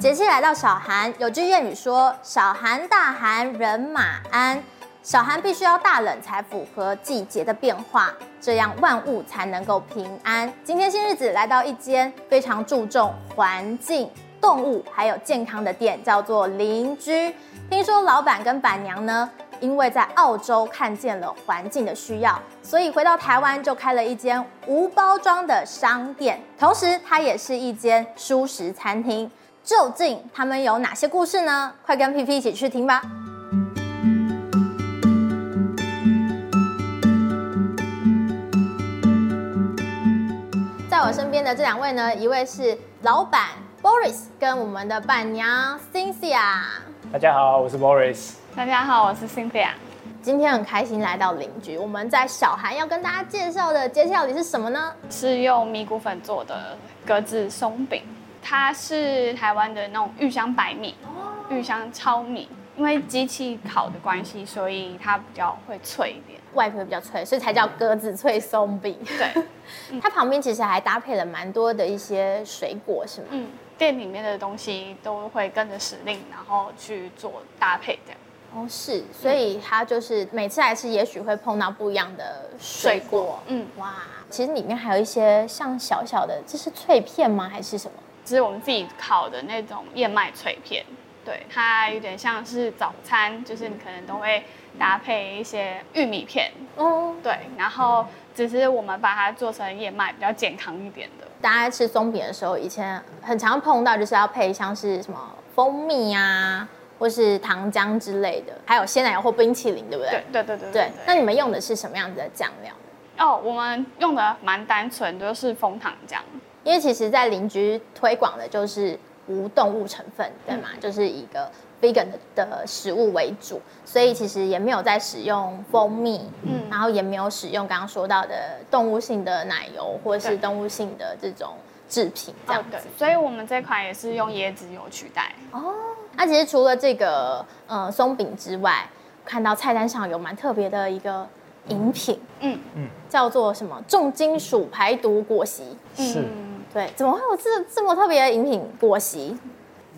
节气来到小寒，有句谚语说：“小寒大寒，人马安。”小寒必须要大冷才符合季节的变化，这样万物才能够平安。今天新日子来到一间非常注重环境、动物还有健康的店，叫做邻居。听说老板跟板娘呢，因为在澳洲看见了环境的需要，所以回到台湾就开了一间无包装的商店，同时它也是一间舒食餐厅。究竟他们有哪些故事呢？快跟 PP 一起去听吧。在我身边的这两位呢，一位是老板 Boris，跟我们的伴娘 Cynthia。大家好，我是 Boris。大家好，我是 Cynthia。今天很开心来到邻居。我们在小韩要跟大家介绍的节气到底是什么呢？是用米谷粉做的格子松饼，它是台湾的那种玉香白米、玉香糙米，因为机器烤的关系，所以它比较会脆一点。外皮比较脆，所以才叫鸽子脆松饼。对，它旁边其实还搭配了蛮多的一些水果，是吗？嗯，店里面的东西都会跟着时令，然后去做搭配这样。哦，是，所以它就是每次来吃，也许会碰到不一样的水果。水果嗯，哇，其实里面还有一些像小小的，这是脆片吗？还是什么？这是我们自己烤的那种燕麦脆片。对，它有点像是早餐，就是你可能都会。搭配一些玉米片，哦，对，然后只是我们把它做成燕麦，比较健康一点的。大家吃松饼的时候，以前很常碰到，就是要配像是什么蜂蜜啊，或是糖浆之类的，还有鲜奶油或冰淇淋，对不对？对对对对。对，那你们用的是什么样子的酱料？哦，我们用的蛮单纯，就是枫糖浆。因为其实，在邻居推广的就是无动物成分，对吗？嗯、就是一个。vegan 的食物为主，所以其实也没有在使用蜂蜜，嗯，然后也没有使用刚刚说到的动物性的奶油或者是动物性的这种制品这样子。对，所以我们这款也是用椰子油取代。哦，那其实除了这个呃松饼之外，看到菜单上有蛮特别的一个饮品，嗯嗯，叫做什么重金属排毒果昔。是，对，怎么会有这这么特别的饮品果昔？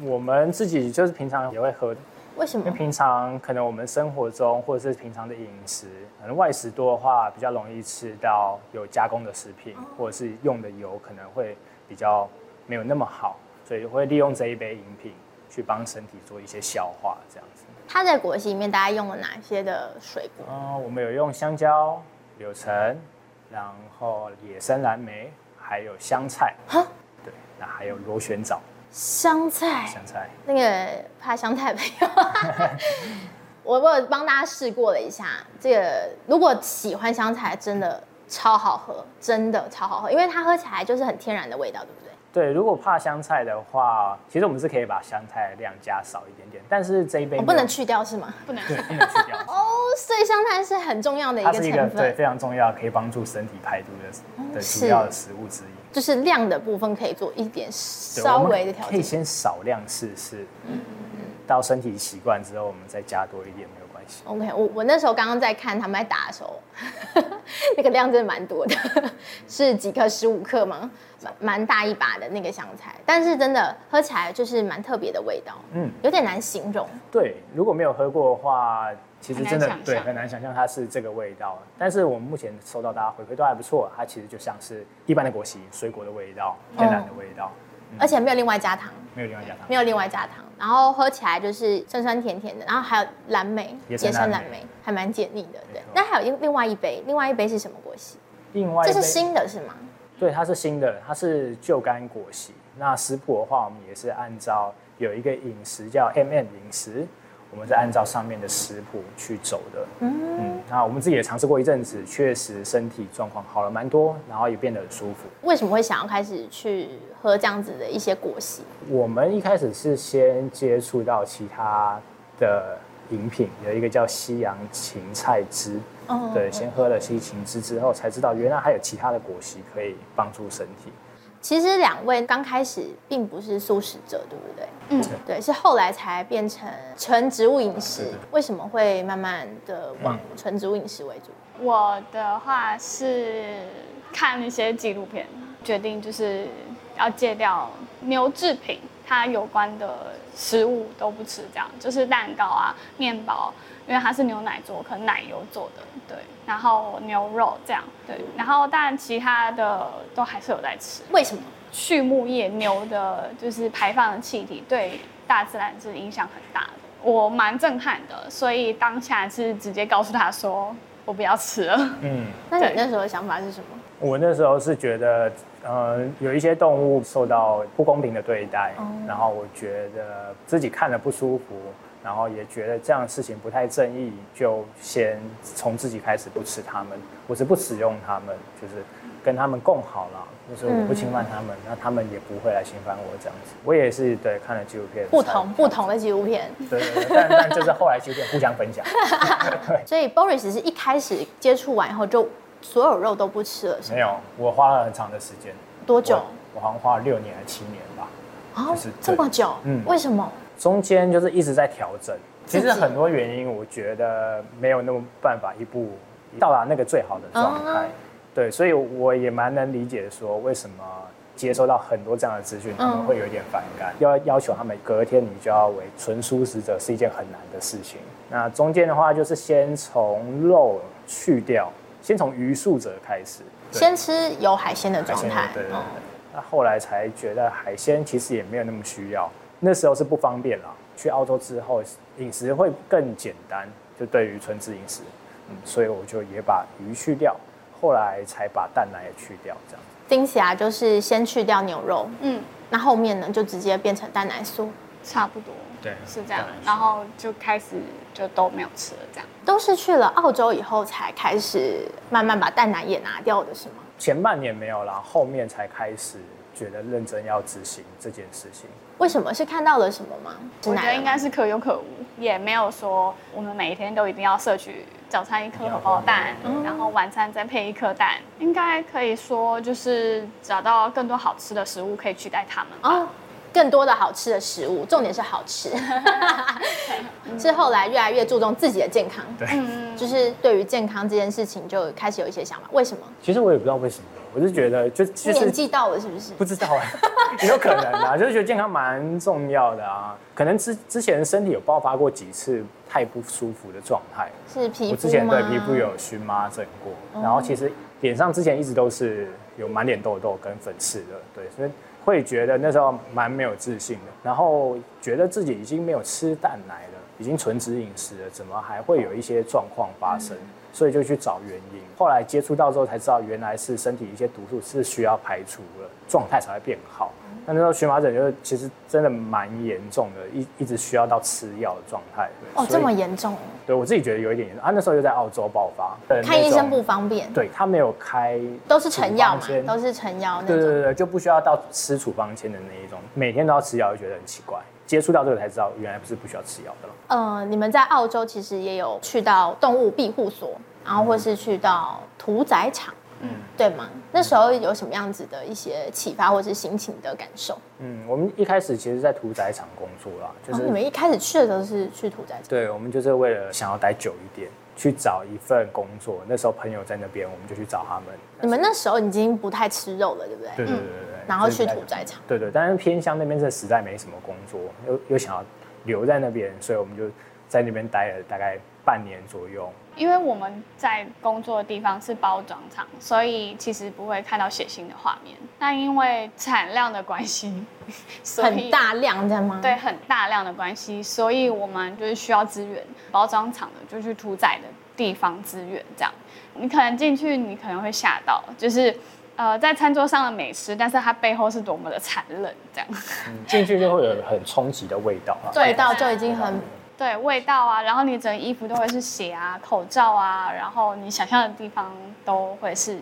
我们自己就是平常也会喝的，为什么？因为平常可能我们生活中或者是平常的饮食，可能外食多的话，比较容易吃到有加工的食品，或者是用的油可能会比较没有那么好，所以会利用这一杯饮品去帮身体做一些消化，这样子。它在果昔里面大概用了哪些的水果？嗯，我们有用香蕉、柳橙，然后野生蓝莓，还有香菜。哈？对，那还有螺旋藻。香菜，香菜，那个怕香菜朋友，我我帮大家试过了一下，这个如果喜欢香菜，真的超好喝，真的超好喝，因为它喝起来就是很天然的味道，对不对？对，如果怕香菜的话，其实我们是可以把香菜量加少一点点，但是这一杯我不能去掉是吗？不能，对，不能去掉。哦，所以香菜是很重要的一个成分，对，非常重要，可以帮助身体排毒的的主要的食物之一。就是量的部分可以做一点稍微的调整，可以先少量试试，嗯，到身体习惯之后，我们再加多一点。OK，我我那时候刚刚在看他们在打的时候，那个量真的蛮多的，是几克？十五克吗？蛮蛮大一把的那个香菜，但是真的喝起来就是蛮特别的味道，嗯，有点难形容。对，如果没有喝过的话。其实真的对，很难想象它是这个味道，但是我们目前收到大家回馈都还不错，它其实就像是一般的果昔，水果的味道，天然的味道，嗯、而且没有另外加糖，没有另外加糖，没有另外加糖，然后喝起来就是酸酸甜甜的，然后还有蓝莓，野生蓝莓，还蛮解腻的。对，那还有另另外一杯，另外一杯是什么果昔？另外这是新的是吗？对，它是新的，它是旧干果昔。那食谱的话，我们也是按照有一个饮食叫 MM 饮食。我们是按照上面的食谱去走的，嗯嗯，那我们自己也尝试过一阵子，确实身体状况好了蛮多，然后也变得很舒服。为什么会想要开始去喝这样子的一些果昔？我们一开始是先接触到其他的饮品，有一个叫西洋芹菜汁，哦，对，先喝了西芹汁之后，才知道原来还有其他的果昔可以帮助身体。其实两位刚开始并不是素食者，对不对？嗯，对，是后来才变成纯植物饮食。为什么会慢慢的往纯植物饮食为主？我的话是看一些纪录片，决定就是要戒掉牛制品。它有关的食物都不吃，这样就是蛋糕啊、面包，因为它是牛奶做，可能奶油做的，对，然后牛肉这样，对，然后但其他的都还是有在吃。为什么？畜牧业牛的就是排放的气体对大自然是影响很大的，我蛮震撼的，所以当下是直接告诉他说我不要吃了。嗯，那你那时候的想法是什么？我那时候是觉得，呃，有一些动物受到不公平的对待，嗯、然后我觉得自己看了不舒服，然后也觉得这样的事情不太正义，就先从自己开始不吃它们，我是不使用它们，就是跟他们共好了。就是我不侵犯他们，嗯、那他们也不会来侵犯我这样子。我也是对看了纪录片，不同不同的纪录片，对，对，对，但但就是后来纪录片互相分享。对，所以 Boris 是一开始接触完以后就所有肉都不吃了？没有，我花了很长的时间。多久？我，我好像花了六年还是七年吧。啊、哦，就是这么久？嗯，为什么？中间就是一直在调整。其实很多原因，我觉得没有那么办法一步到达那个最好的状态。嗯对，所以我也蛮能理解说，为什么接收到很多这样的资讯，他们会有一点反感，要要求他们隔天你就要为纯素食者是一件很难的事情。那中间的话，就是先从肉去掉，先从鱼素者开始，先吃有海鲜的状态。对对对。那后来才觉得海鲜其实也没有那么需要，那时候是不方便啦。去澳洲之后，饮食会更简单，就对于纯植饮食，嗯，所以我就也把鱼去掉。后来才把蛋奶也去掉，这样听起来就是先去掉牛肉，嗯，那后面呢就直接变成蛋奶素，差不多，对，是这样，然后就开始就都没有吃了，这样都是去了澳洲以后才开始慢慢把蛋奶也拿掉的是吗？前半年没有啦，后面才开始觉得认真要执行这件事情。为什么？是看到了什么吗？我觉得应该是可有可无，也没有说我们每一天都一定要摄取。早餐一颗荷包蛋，然后晚餐再配一颗蛋，应该可以说就是找到更多好吃的食物可以取代它们哦。更多的好吃的食物，重点是好吃。是后来越来越注重自己的健康，对，就是对于健康这件事情就开始有一些想法。为什么？其实我也不知道为什么，我就觉得就就是年纪到了，是不是？不知道哎，有可能啊，就是觉得健康蛮重要的啊。可能之之前身体有爆发过几次太不舒服的状态，是皮肤之前对皮肤有荨麻疹过，然后其实脸上之前一直都是有满脸痘痘跟粉刺的，对，所以。会觉得那时候蛮没有自信的，然后觉得自己已经没有吃蛋奶了，已经纯脂饮食了，怎么还会有一些状况发生？所以就去找原因。后来接触到之后才知道，原来是身体一些毒素是需要排除了，状态才会变好。那那时候荨麻疹就是其实真的蛮严重的，一一直需要到吃药的状态。哦，这么严重？对，我自己觉得有一点严重啊。那时候又在澳洲爆发，看医生不方便。对，他没有开，都是成药嘛，都是成药那种。对对对，就不需要到吃处方签的那一种，每天都要吃药，就觉得很奇怪。接触到这个才知道，原来不是不需要吃药的了。呃，你们在澳洲其实也有去到动物庇护所，然后或是去到屠宰场。嗯，对吗？那时候有什么样子的一些启发或者是心情的感受？嗯，我们一开始其实，在屠宰场工作啦，就是、哦、你们一开始去的时候是去屠宰场。对，我们就是为了想要待久一点，去找一份工作。那时候朋友在那边，我们就去找他们。你们那时候已经不太吃肉了，对不对？对对对对。嗯、然后去屠宰场。对，对对，但是偏乡那边是实在没什么工作，又又想要留在那边，所以我们就在那边待了大概半年左右。因为我们在工作的地方是包装厂，所以其实不会看到血腥的画面。那因为产量的关系，所以很大量的吗？对，很大量的关系，所以我们就是需要资源，包装厂的就去屠宰的地方资源这样。你可能进去，你可能会吓到，就是呃，在餐桌上的美食，但是它背后是多么的残忍这样。嗯，进去就会有很冲击的味道啊，味道就已经很。对味道啊，然后你整个衣服都会是血啊，口罩啊，然后你想象的地方都会是，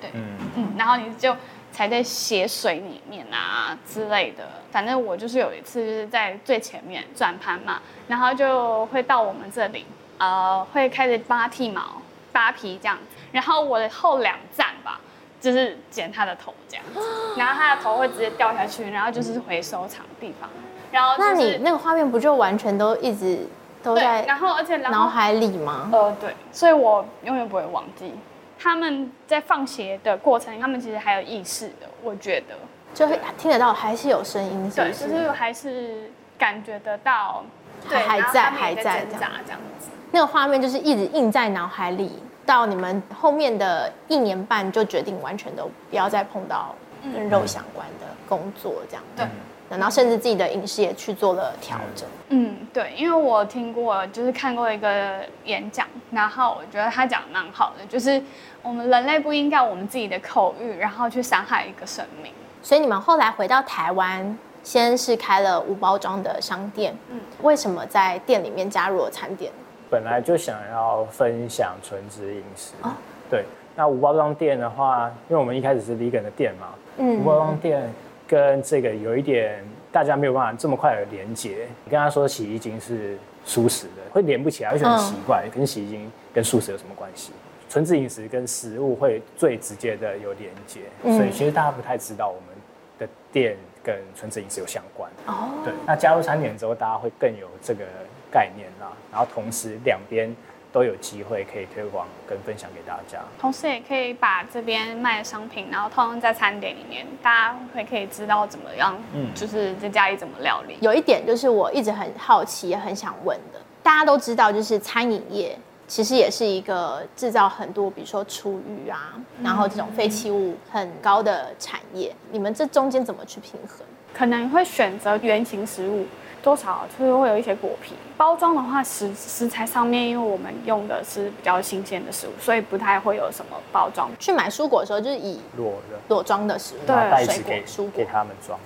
对，嗯嗯，然后你就踩在血水里面啊之类的。反正我就是有一次就是在最前面转盘嘛，然后就会到我们这里，呃，会开始帮他剃毛、扒皮这样，然后我的后两站吧，就是剪他的头这样子，然后他的头会直接掉下去，然后就是回收场的地方。然后、就是，那你那个画面不就完全都一直都在，然后而且脑海里吗？呃，对，所以我永远不会忘记他们在放鞋的过程，他们其实还有意识的，我觉得就会听得到，还是有声音是不是？对，就是还是感觉得到，对，还在还在挣扎这样子。那个画面就是一直印在脑海里，到你们后面的一年半就决定完全都不要再碰到跟肉相关的工作，这样对。然后甚至自己的饮食也去做了调整。嗯，对，因为我听过，就是看过一个演讲，然后我觉得他讲的蛮好的，就是我们人类不应该我们自己的口欲，然后去伤害一个生命。所以你们后来回到台湾，先是开了无包装的商店。嗯，为什么在店里面加入了餐点？本来就想要分享纯植饮食。哦，对。那无包装店的话，因为我们一开始是 vegan 的店嘛，嗯，无包装店。跟这个有一点大家没有办法这么快的连接。你跟他说洗衣精是素食的，会连不起来，会觉得很奇怪。跟洗衣精跟素食有什么关系？纯植饮食跟食物会最直接的有连接，所以其实大家不太知道我们的店跟纯植饮食有相关。哦，对。那加入餐点之后，大家会更有这个概念啦。然后同时两边。都有机会可以推广跟分享给大家，同时也可以把这边卖的商品，然后套用在餐点里面，大家会可以知道怎么样，嗯，就是在家里怎么料理。有一点就是我一直很好奇，也很想问的，大家都知道，就是餐饮业其实也是一个制造很多，比如说厨余啊，然后这种废弃物很高的产业，你们这中间怎么去平衡？可能会选择原型食物。多少就是会有一些果皮包装的话，食食材上面，因为我们用的是比较新鲜的食物，所以不太会有什么包装。去买蔬果的时候，就是以裸的裸装的食物，对，袋子给蔬果给他们装，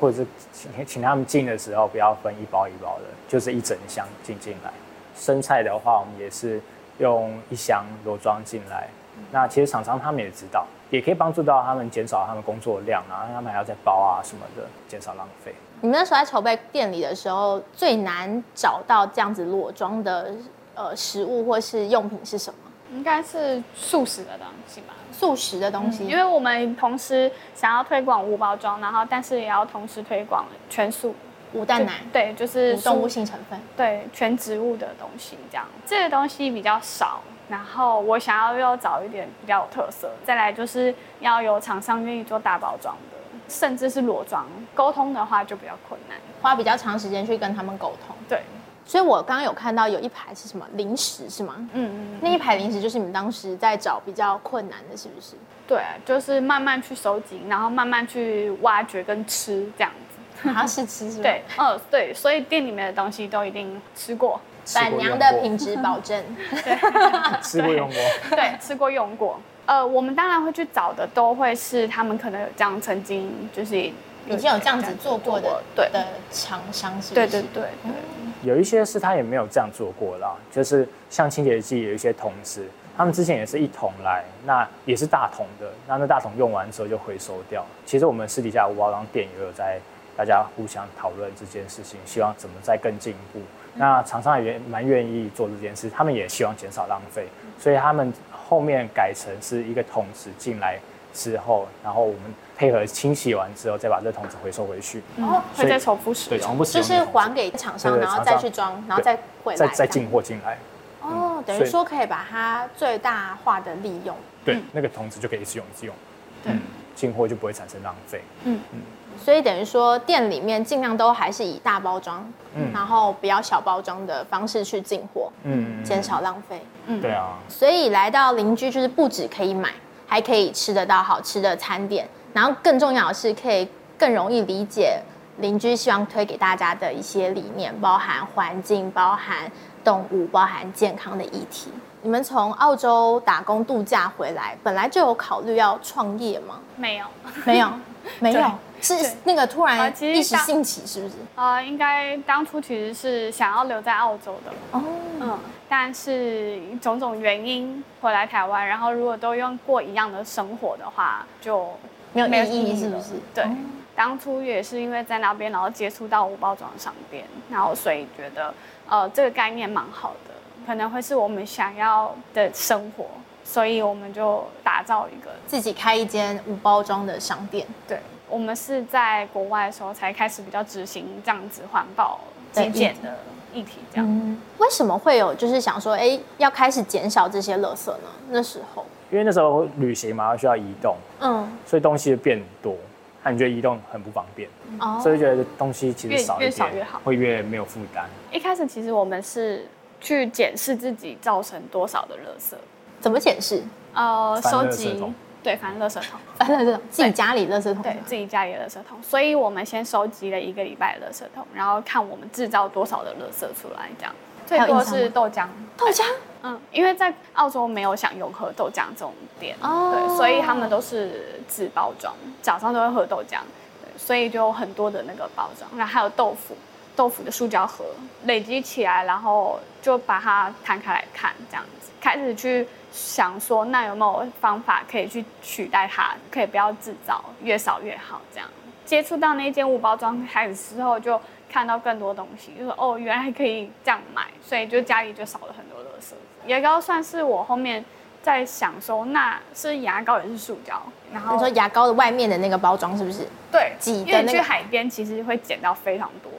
或者是请请他们进的时候不要分一包一包的，就是一整箱进进来。生菜的话，我们也是用一箱裸装进来。那其实厂商他们也知道，也可以帮助到他们减少他们工作量啊，他们还要再包啊什么的，减少浪费。你们那时候在筹备店里的时候，最难找到这样子裸装的呃食物或是用品是什么？应该是素食的东西吧。素食的东西，嗯，因为我们同时想要推广无包装，然后但是也要同时推广全素无蛋奶，对，就是动物性成分，对，全植物的东西这样。这个东西比较少，然后我想要要找一点比较有特色，再来就是要有厂商愿意做大包装的。甚至是裸装，沟通的话就比较困难，花比较长时间去跟他们沟通。对，所以我刚刚有看到有一排是什么零食是吗？嗯嗯，那一排零食就是你们当时在找比较困难的，是不是？对，就是慢慢去收集，然后慢慢去挖掘跟吃这样子。它是吃是吗？对，嗯对，所以店里面的东西都一定吃过，板娘的品质保证。对，吃过用过。对，吃过用过。呃，我们当然会去找的，都会是他们可能有这样曾经就是已经有这样子做过的，对的厂商，是不是？对对对对。有一些是他也没有这样做过啦，就是像清洁剂有一些桶子，他们之前也是一桶来，那也是大桶的，那那大桶用完之后就回收掉。其实我们私底下五包装店也有在大家互相讨论这件事情，希望怎么再更进一步。那厂商也蛮愿意做这件事，他们也希望减少浪费，所以他们。后面改成是一个桶子进来之后，然后我们配合清洗完之后，再把这桶子回收回去。哦，会再重复使用。对，重复使用。就是还给厂商，然后再去装，然后再回来。再再进货进来。哦，等于说可以把它最大化的利用。对，那个桶子就可以一直用一直用。对，进货就不会产生浪费。嗯嗯。所以等于说，店里面尽量都还是以大包装，嗯，然后比较小包装的方式去进货，嗯，减少浪费，嗯，对啊。所以来到邻居就是不止可以买，还可以吃得到好吃的餐点，然后更重要的是可以更容易理解邻居希望推给大家的一些理念，包含环境、包含动物、包含健康的议题。你们从澳洲打工度假回来，本来就有考虑要创业吗？没有，没有，没有。是那个突然一时兴起，是不是？呃，应该当初其实是想要留在澳洲的哦，嗯，但是种种原因回来台湾，然后如果都用过一样的生活的话，就没有意义，是不是？对，当初也是因为在那边，然后接触到无包装商店，然后所以觉得呃这个概念蛮好的，可能会是我们想要的生活，所以我们就打造一个自己开一间无包装的商店，对。我们是在国外的时候才开始比较执行这样子环保极简的议题，这样、嗯。为什么会有就是想说，哎，要开始减少这些垃圾呢？那时候，因为那时候旅行嘛，需要移动，嗯，所以东西就变多，那你觉得移动很不方便，哦，所以觉得东西其实少一点，越少越好，会越没有负担。一开始其实我们是去检视自己造成多少的垃圾，怎么检视？呃，收集，对，反正垃圾桶，反正垃圾桶，自己家里垃圾桶，对，自己家里的垃圾桶。所以我们先收集了一个礼拜的垃圾桶，然后看我们制造多少的垃圾出来，这样。最多是豆浆，豆浆，嗯，因为在澳洲没有享用喝豆浆这种店，哦，对，所以他们都是自包装，早上都会喝豆浆，对，所以就有很多的那个包装，然后还有豆腐，豆腐的塑胶盒累积起来，然后就把它摊开来看，这样子，开始去想说，那有没有方法可以去取代它，可以不要制造，越少越好，这样。接触到那间无包装开始之后就。看到更多东西，就说哦，原来可以这样买，所以就家里就少了很多垃圾。牙膏算是我后面在想说，那是牙膏也是塑胶。然后你说牙膏的外面的那个包装是不是？对，挤的那个。因为去海边其实会捡到非常多，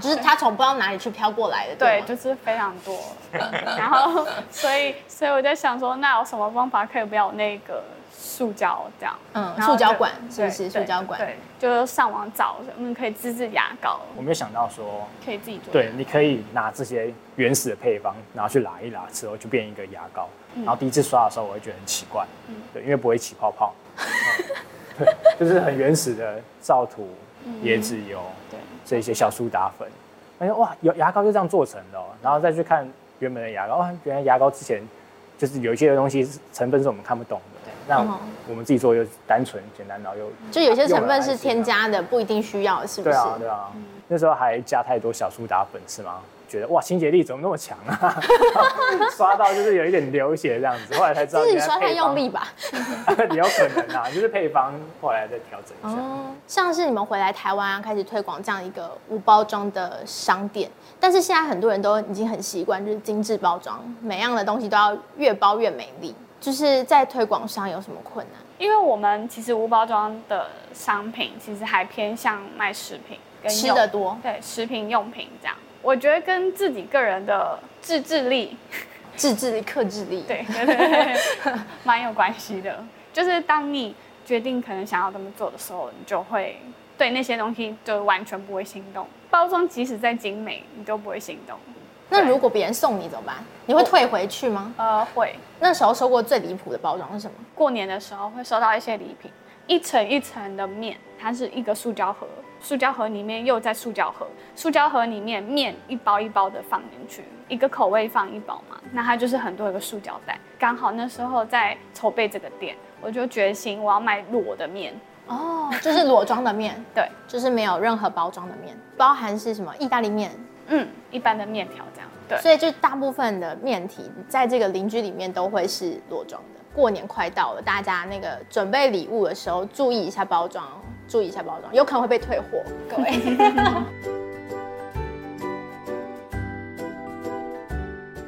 就是它从不知道哪里去飘过来的。对，对，就是非常多。然后，所以，所以我在想说，那有什么方法可以不要那个？塑胶这样，嗯，塑胶管是不是？塑胶管，对，就是上网找，嗯，可以自制牙膏。我没有想到说可以自己做。对，你可以拿这些原始的配方，然后去拉一拉之后，就变一个牙膏。然后第一次刷的时候，我会觉得很奇怪，嗯，对，因为不会起泡泡。对，就是很原始的造土、椰子油，对，这些小苏打粉。哎呀，哇，有牙膏就这样做成的，哦然后再去看原本的牙膏，原来牙膏之前就是有一些东西成分是我们看不懂的。那我们自己做又单纯简单，然后又就有些成分是添加的，不一定需要，是不是？对啊，对啊。那时候还加太多小苏打粉是吗？觉得哇，清洁力怎么那么强啊？刷到就是有一点流血这样子，后来才知道自己刷太用力吧？也 有可能啊，就是配方后来再调整一下。哦，像是你们回来台湾啊，开始推广这样一个无包装的商店，但是现在很多人都已经很习惯，就是精致包装，每样的东西都要越包越美丽。就是在推广上有什么困难？因为我们其实无包装的商品其实还偏向卖食品跟吃的多，对，食品用品这样。我觉得跟自己个人的自制力、自制力、克制力，对对对，蛮有关系的。就是当你决定可能想要这么做的时候，你就会对那些东西就完全不会心动。包装即使再精美，你都不会心动。那如果别人送你怎么办？你会退回去吗？呃，会。那时候收过最离谱的包装是什么？过年的时候会收到一些礼品，一层一层的面，它是一个塑胶盒，塑胶盒里面又在塑胶盒，塑胶盒里面面一包一包的放进去，一个口味放一包嘛，那它就是很多一个塑胶袋。刚好那时候在筹备这个店，我就决心我要卖裸的面。哦，就是裸装的面，对，就是没有任何包装的面，包含是什么？意大利面。嗯，一般的面条这样，对，所以就大部分的面体在这个邻居里面都会是裸装的。过年快到了，大家那个准备礼物的时候，注意一下包装，注意一下包装，有可能会被退货。各位，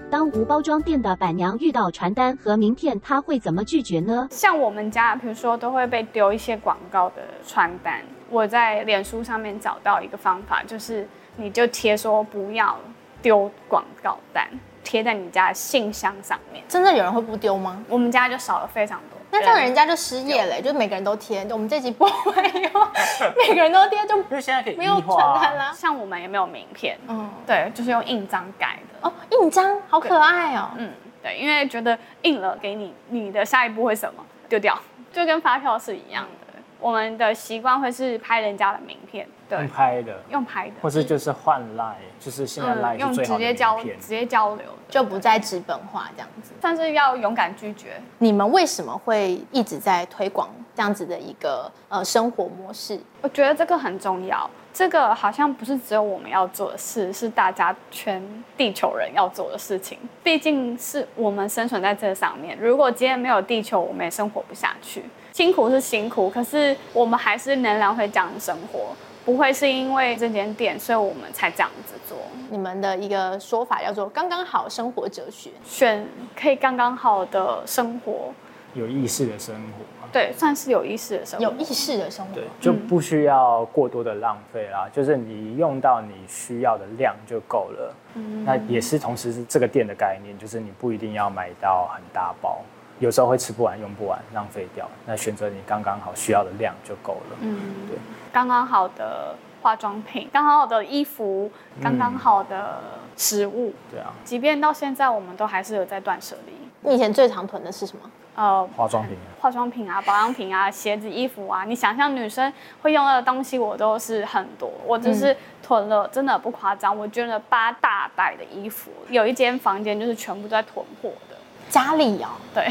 当无包装店的板娘遇到传单和名片，她会怎么拒绝呢？像我们家，比如说都会被丢一些广告的传单，我在脸书上面找到一个方法，就是。你就贴说不要丢广告单，贴在你家的信箱上面。真的有人会不丢吗？我们家就少了非常多。那这样人家就失业了，就每个人都贴。我们这集不会有，每个人都贴，就因为现在可以没有传单啦。像我们也没有名片，嗯，对，就是用印章盖的。哦，印章好可爱哦。嗯，对，因为觉得印了给你，你的下一步会什么？丢掉，就跟发票是一样的。嗯、我们的习惯会是拍人家的名片。用拍的，用拍的，或是就是换 Line，就是现在片，用直接交，直接交流，就不再纸本化这样子。但是要勇敢拒绝。你们为什么会一直在推广这样子的一个呃生活模式？我觉得这个很重要，这个好像不是只有我们要做的事，是大家全地球人要做的事情。毕竟是我们生存在这上面，如果今天没有地球，我们也生活不下去。辛苦是辛苦，可是我们还是仍然会这样生活。不会是因为这间店，所以我们才这样子做。你们的一个说法叫做“刚刚好生活哲学”，选可以刚刚好的生活，有意识的生活。对，算是有意识的生活。有意识的生活，对，就不需要过多的浪费啦。嗯、就是你用到你需要的量就够了。嗯，那也是同时是这个店的概念，就是你不一定要买到很大包。有时候会吃不完、用不完、浪费掉。那选择你刚刚好需要的量就够了。嗯，对，刚刚好的化妆品，刚刚好的衣服，刚刚好的食物。对啊，即便到现在，我们都还是有在断舍离。你以前最常囤的是什么？呃，化妆品、化妆品啊，保养品啊，鞋子、衣服啊，你想象女生会用到的东西，我都是很多。我就是囤了，真的不夸张，我捐了八大袋的衣服，有一间房间就是全部都在囤货的。家里哦，对。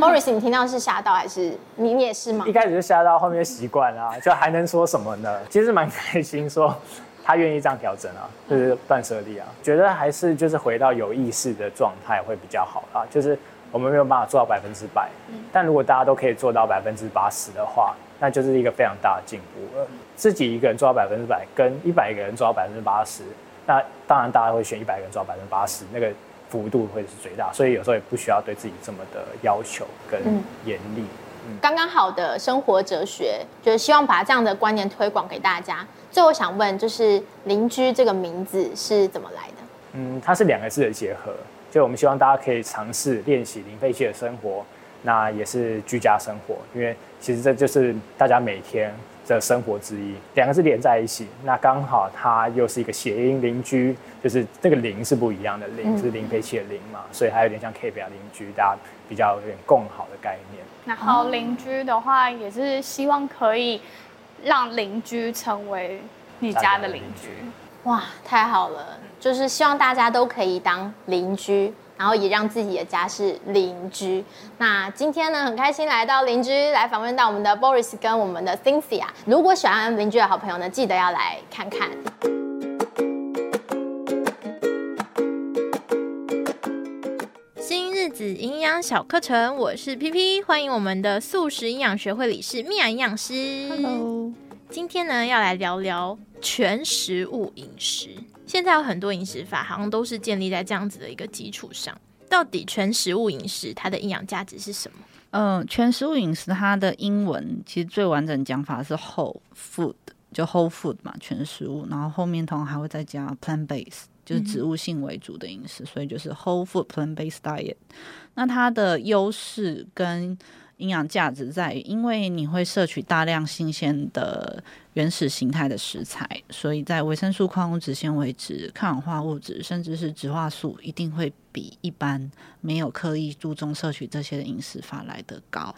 Boris，你听到是吓到还是你你也是吗？一开始就吓到，后面习惯了，就还能说什么呢？其实蛮开心，说他愿意这样调整啊，就是断舍离啊，觉得还是就是回到有意识的状态会比较好啊，就是。我们没有办法做到百分之百，但如果大家都可以做到百分之八十的话，那就是一个非常大的进步了。自己一个人做到百分之百，跟一百个人做到百分之八十，那当然大家会选一百个人做到百分之八十，那个幅度会是最大。所以有时候也不需要对自己这么的要求跟严厉。嗯刚刚好的生活哲学，就是希望把这样的观念推广给大家。最后想问，就是邻居这个名字是怎么来的？嗯，它是两个字的结合。就我们希望大家可以尝试练习零废弃的生活，那也是居家生活，因为其实这就是大家每天的生活之一。两个是连在一起，那刚好它又是一个谐音，邻居就是这个零是不一样的零，是零废弃的零嘛，所以还有点像 K 表邻居，大家比较有点共好的概念。然后邻居的话，也是希望可以让邻居成为你家的邻居。哇，太好了！就是希望大家都可以当邻居，然后也让自己的家是邻居。那今天呢，很开心来到邻居来访问到我们的 Boris 跟我们的 Cynthia。如果喜欢邻居的好朋友呢，记得要来看看。新日子营养小课程，我是 PP，欢迎我们的素食营养学会理事米娅营养师。Hello，今天呢要来聊聊。全食物饮食，现在有很多饮食法，好像都是建立在这样子的一个基础上。到底全食物饮食它的营养价值是什么？嗯、呃，全食物饮食它的英文其实最完整讲法是 whole food，就 whole food 嘛，全食物。然后后面通常还会再加 plant base，就是植物性为主的饮食，嗯、所以就是 whole food plant based diet。那它的优势跟营养价值在于，因为你会摄取大量新鲜的原始形态的食材，所以在维生素、矿物质、纤维质、抗氧化物质，甚至是植化素，一定会比一般没有刻意注重摄取这些的饮食法来得高。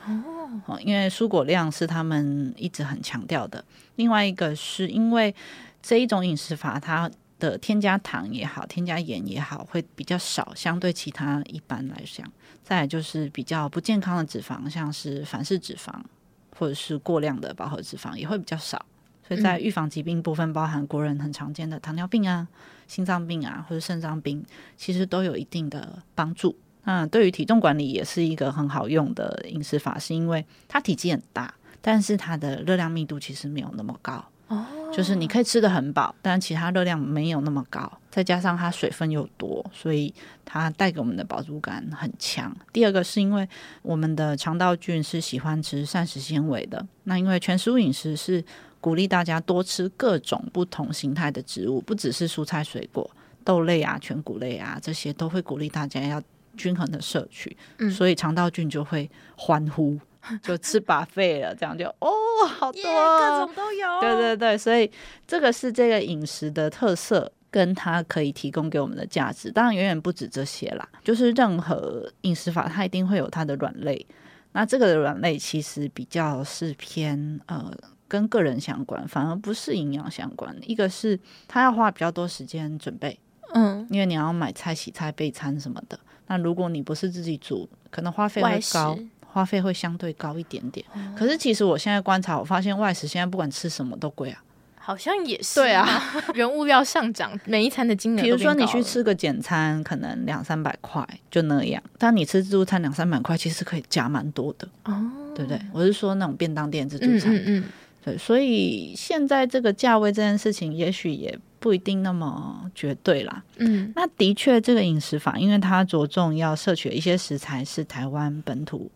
哦，因为蔬果量是他们一直很强调的。另外一个是因为这一种饮食法，它的添加糖也好，添加盐也好，会比较少，相对其他一般来讲。再来就是比较不健康的脂肪，像是反式脂肪或者是过量的饱和脂肪也会比较少。所以在预防疾病部分，包含国人很常见的糖尿病啊、心脏病啊或者肾脏病，其实都有一定的帮助。那对于体重管理也是一个很好用的饮食法，是因为它体积很大，但是它的热量密度其实没有那么高。哦，就是你可以吃得很饱，但其他热量没有那么高，再加上它水分又多，所以它带给我们的饱足感很强。第二个是因为我们的肠道菌是喜欢吃膳食纤维的，那因为全食物饮食是鼓励大家多吃各种不同形态的植物，不只是蔬菜水果、豆类啊、全谷类啊，这些都会鼓励大家要均衡的摄取，嗯，所以肠道菌就会欢呼。就吃 buffet 了，这样就哦，好多，yeah, 各种都有。对对对，所以这个是这个饮食的特色，跟它可以提供给我们的价值。当然远远不止这些啦，就是任何饮食法，它一定会有它的软肋。那这个的软肋其实比较是偏呃跟个人相关，反而不是营养相关。一个是他要花比较多时间准备，嗯，因为你要买菜、洗菜、备餐什么的。那如果你不是自己煮，可能花费会高。花费会相对高一点点，嗯、可是其实我现在观察，我发现外食现在不管吃什么都贵啊，好像也是。对啊，原物料上涨，每一餐的金额。比如说你去吃个简餐，可能两三百块就那样，但你吃自助餐两三百块，其实可以加蛮多的哦，对不对？我是说那种便当店自助餐，嗯嗯，嗯，对，所以现在这个价位这件事情，也许也。不一定那么绝对啦。嗯，那的确，这个饮食法，因为它着重要摄取的一些食材是台湾本土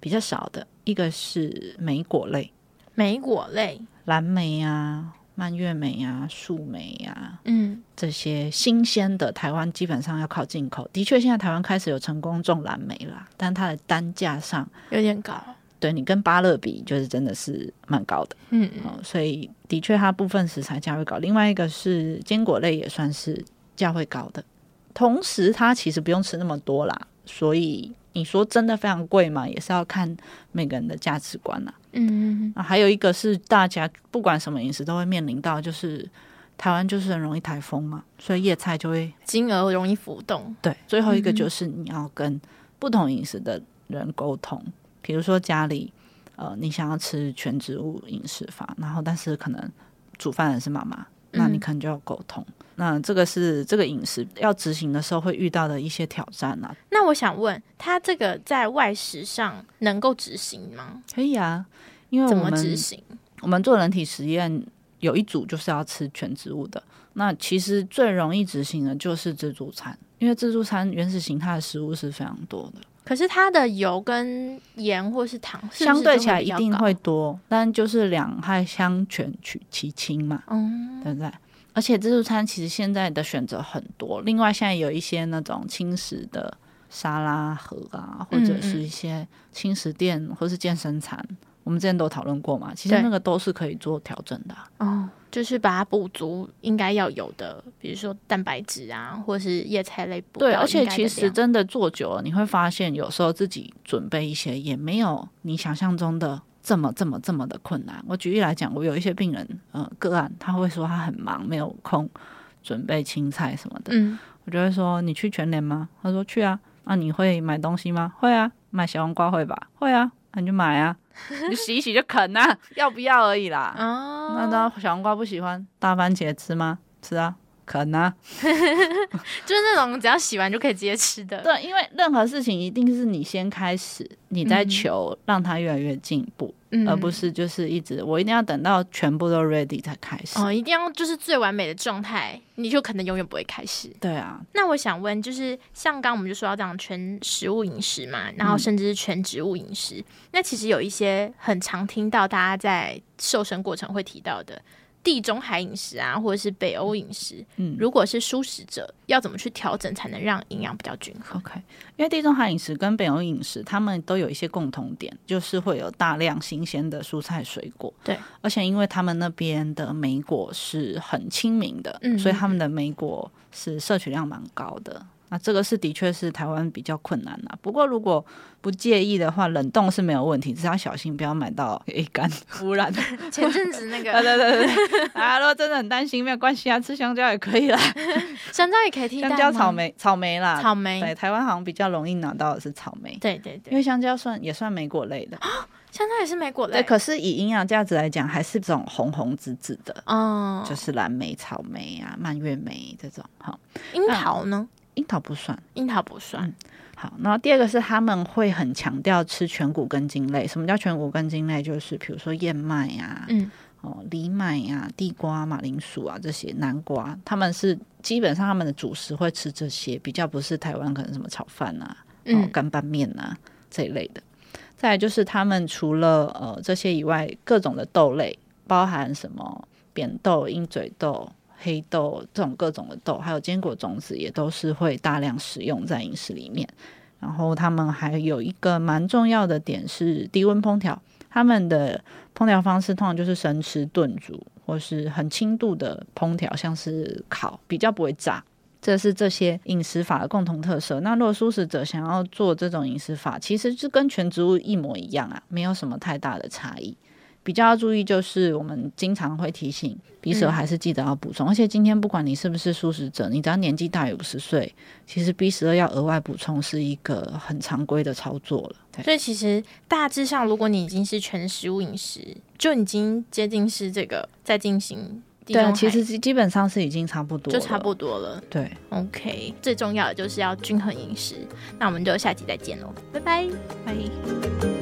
比较少的，一个是莓果类，莓果类，蓝莓啊、蔓越莓啊、树莓啊，嗯，这些新鲜的台湾基本上要靠进口。的确，现在台湾开始有成功种蓝莓啦，但它的单价上有点高。对，你跟芭乐比，就是真的是蛮高的。嗯，嗯，所以的确它部分食材价位高。另外一个是坚果类也算是价位高的，同时它其实不用吃那么多啦，所以。你说真的非常贵嘛？也是要看每个人的价值观呐、啊。嗯，啊，还有一个是大家不管什么饮食都会面临到，就是台湾就是很容易台风嘛，所以叶菜就会金额容易浮动。对，最后一个就是你要跟不同饮食的人沟通，比如说家里呃，你想要吃全植物饮食法，然后但是可能煮饭的是妈妈，那你可能就要沟通。嗯那这个是这个饮食要执行的时候会遇到的一些挑战啊。那我想问他，这个在外食上能够执行吗？可以啊，因为怎么执行？我们做人体实验有一组就是要吃全植物的。那其实最容易执行的就是自助餐，因为自助餐原始形态的食物是非常多的。可是它的油跟盐或是糖相对起来一定会多，但就是两害相权取其轻嘛，嗯，对不对？而且自助餐其实现在的选择很多，另外现在有一些那种轻食的沙拉盒啊，或者是一些轻食店或是健身餐，我们之前都讨论过嘛。其实那个都是可以做调整的哦，就是把它补足应该要有的，比如说蛋白质啊，或是叶菜类。对，而且其实真的做久了，你会发现有时候自己准备一些也没有你想象中的。这么这么这么的困难。我举例来讲，我有一些病人，呃，个案他会说他很忙，没有空准备青菜什么的。嗯，我就会说你去全联吗？他说去啊。那、啊、你会买东西吗？会啊。买小黄瓜会吧？会啊。那你就买啊，你洗一洗就啃啊，要不要而已啦。哦。那那小黄瓜不喜欢，大番茄吃吗？吃啊。可能啊，就是那种只要洗完就可以直接吃的。对，因为任何事情一定是你先开始，你在求让它越来越进步，嗯，而不是就是一直我一定要等到全部都 ready 才开始。哦，一定要就是最完美的状态，你就可能永远不会开始。对啊。那我想问，就是像刚刚我们就说到这样全食物饮食嘛，然后甚至是全植物饮食，嗯，那其实有一些很常听到大家在瘦身过程会提到的。地中海饮食啊，或者是北欧饮食，嗯，如果是素食者，要怎么去调整才能让营养比较均衡？OK，因为地中海饮食跟北欧饮食，他们都有一些共同点，就是会有大量新鲜的蔬菜水果，对，而且因为他们那边的莓果是很亲民的，嗯，所以他们的莓果是摄取量蛮高的。那这个是的确是台湾比较困难啊，不过如果不介意的话，冷冻是没有问题，只要小心不要买到 A 干 污染的。前阵子那个，对对对对，啊，如果真的很担心，没有关系啊，吃香蕉也可以啦。香蕉也可以替代吗？香蕉、草莓、草莓啦，草莓。对，台湾好像比较容易拿到的是草莓。对对对，因为香蕉算也算莓果类的。香蕉也是莓果类。对，可是以营养价值来讲，还是这种红红紫紫的。哦。就是蓝莓、草莓啊、蔓越莓这种。哈，樱桃呢？樱桃不算，樱桃不算。嗯、好，那第二个是他们会很强调吃全谷根茎类。什么叫全谷根茎类？就是比如说燕麦呀、啊，嗯，哦，藜麦呀、啊、地瓜、马铃薯啊这些，南瓜，他们是基本上他们的主食会吃这些，比较不是台湾可能什么炒饭啊、哦干拌面啊这一类的。再来就是他们除了呃这些以外，各种的豆类，包含什么扁豆、鹰嘴豆。黑豆这种各种的豆，还有坚果种子，也都是会大量使用在饮食里面。然后他们还有一个蛮重要的点是低温烹调，他们的烹调方式通常就是生吃、炖煮，或是很轻度的烹调，像是烤，比较不会炸。这是这些饮食法的共同特色。那如果素食者想要做这种饮食法，其实是跟全植物一模一样啊，没有什么太大的差异。比较要注意就是，我们经常会提醒，B 十二还是记得要补充。嗯、而且今天不管你是不是素食者，你只要年纪大于五十岁，其实 B 十二要额外补充是一个很常规的操作了。所以其实大致上，如果你已经是全食物饮食，就已经接近是这个在进行。对啊，其实基本上是已经差不多，就差不多了。对，OK，最重要的就是要均衡饮食。那我们就下期再见喽，拜拜，拜。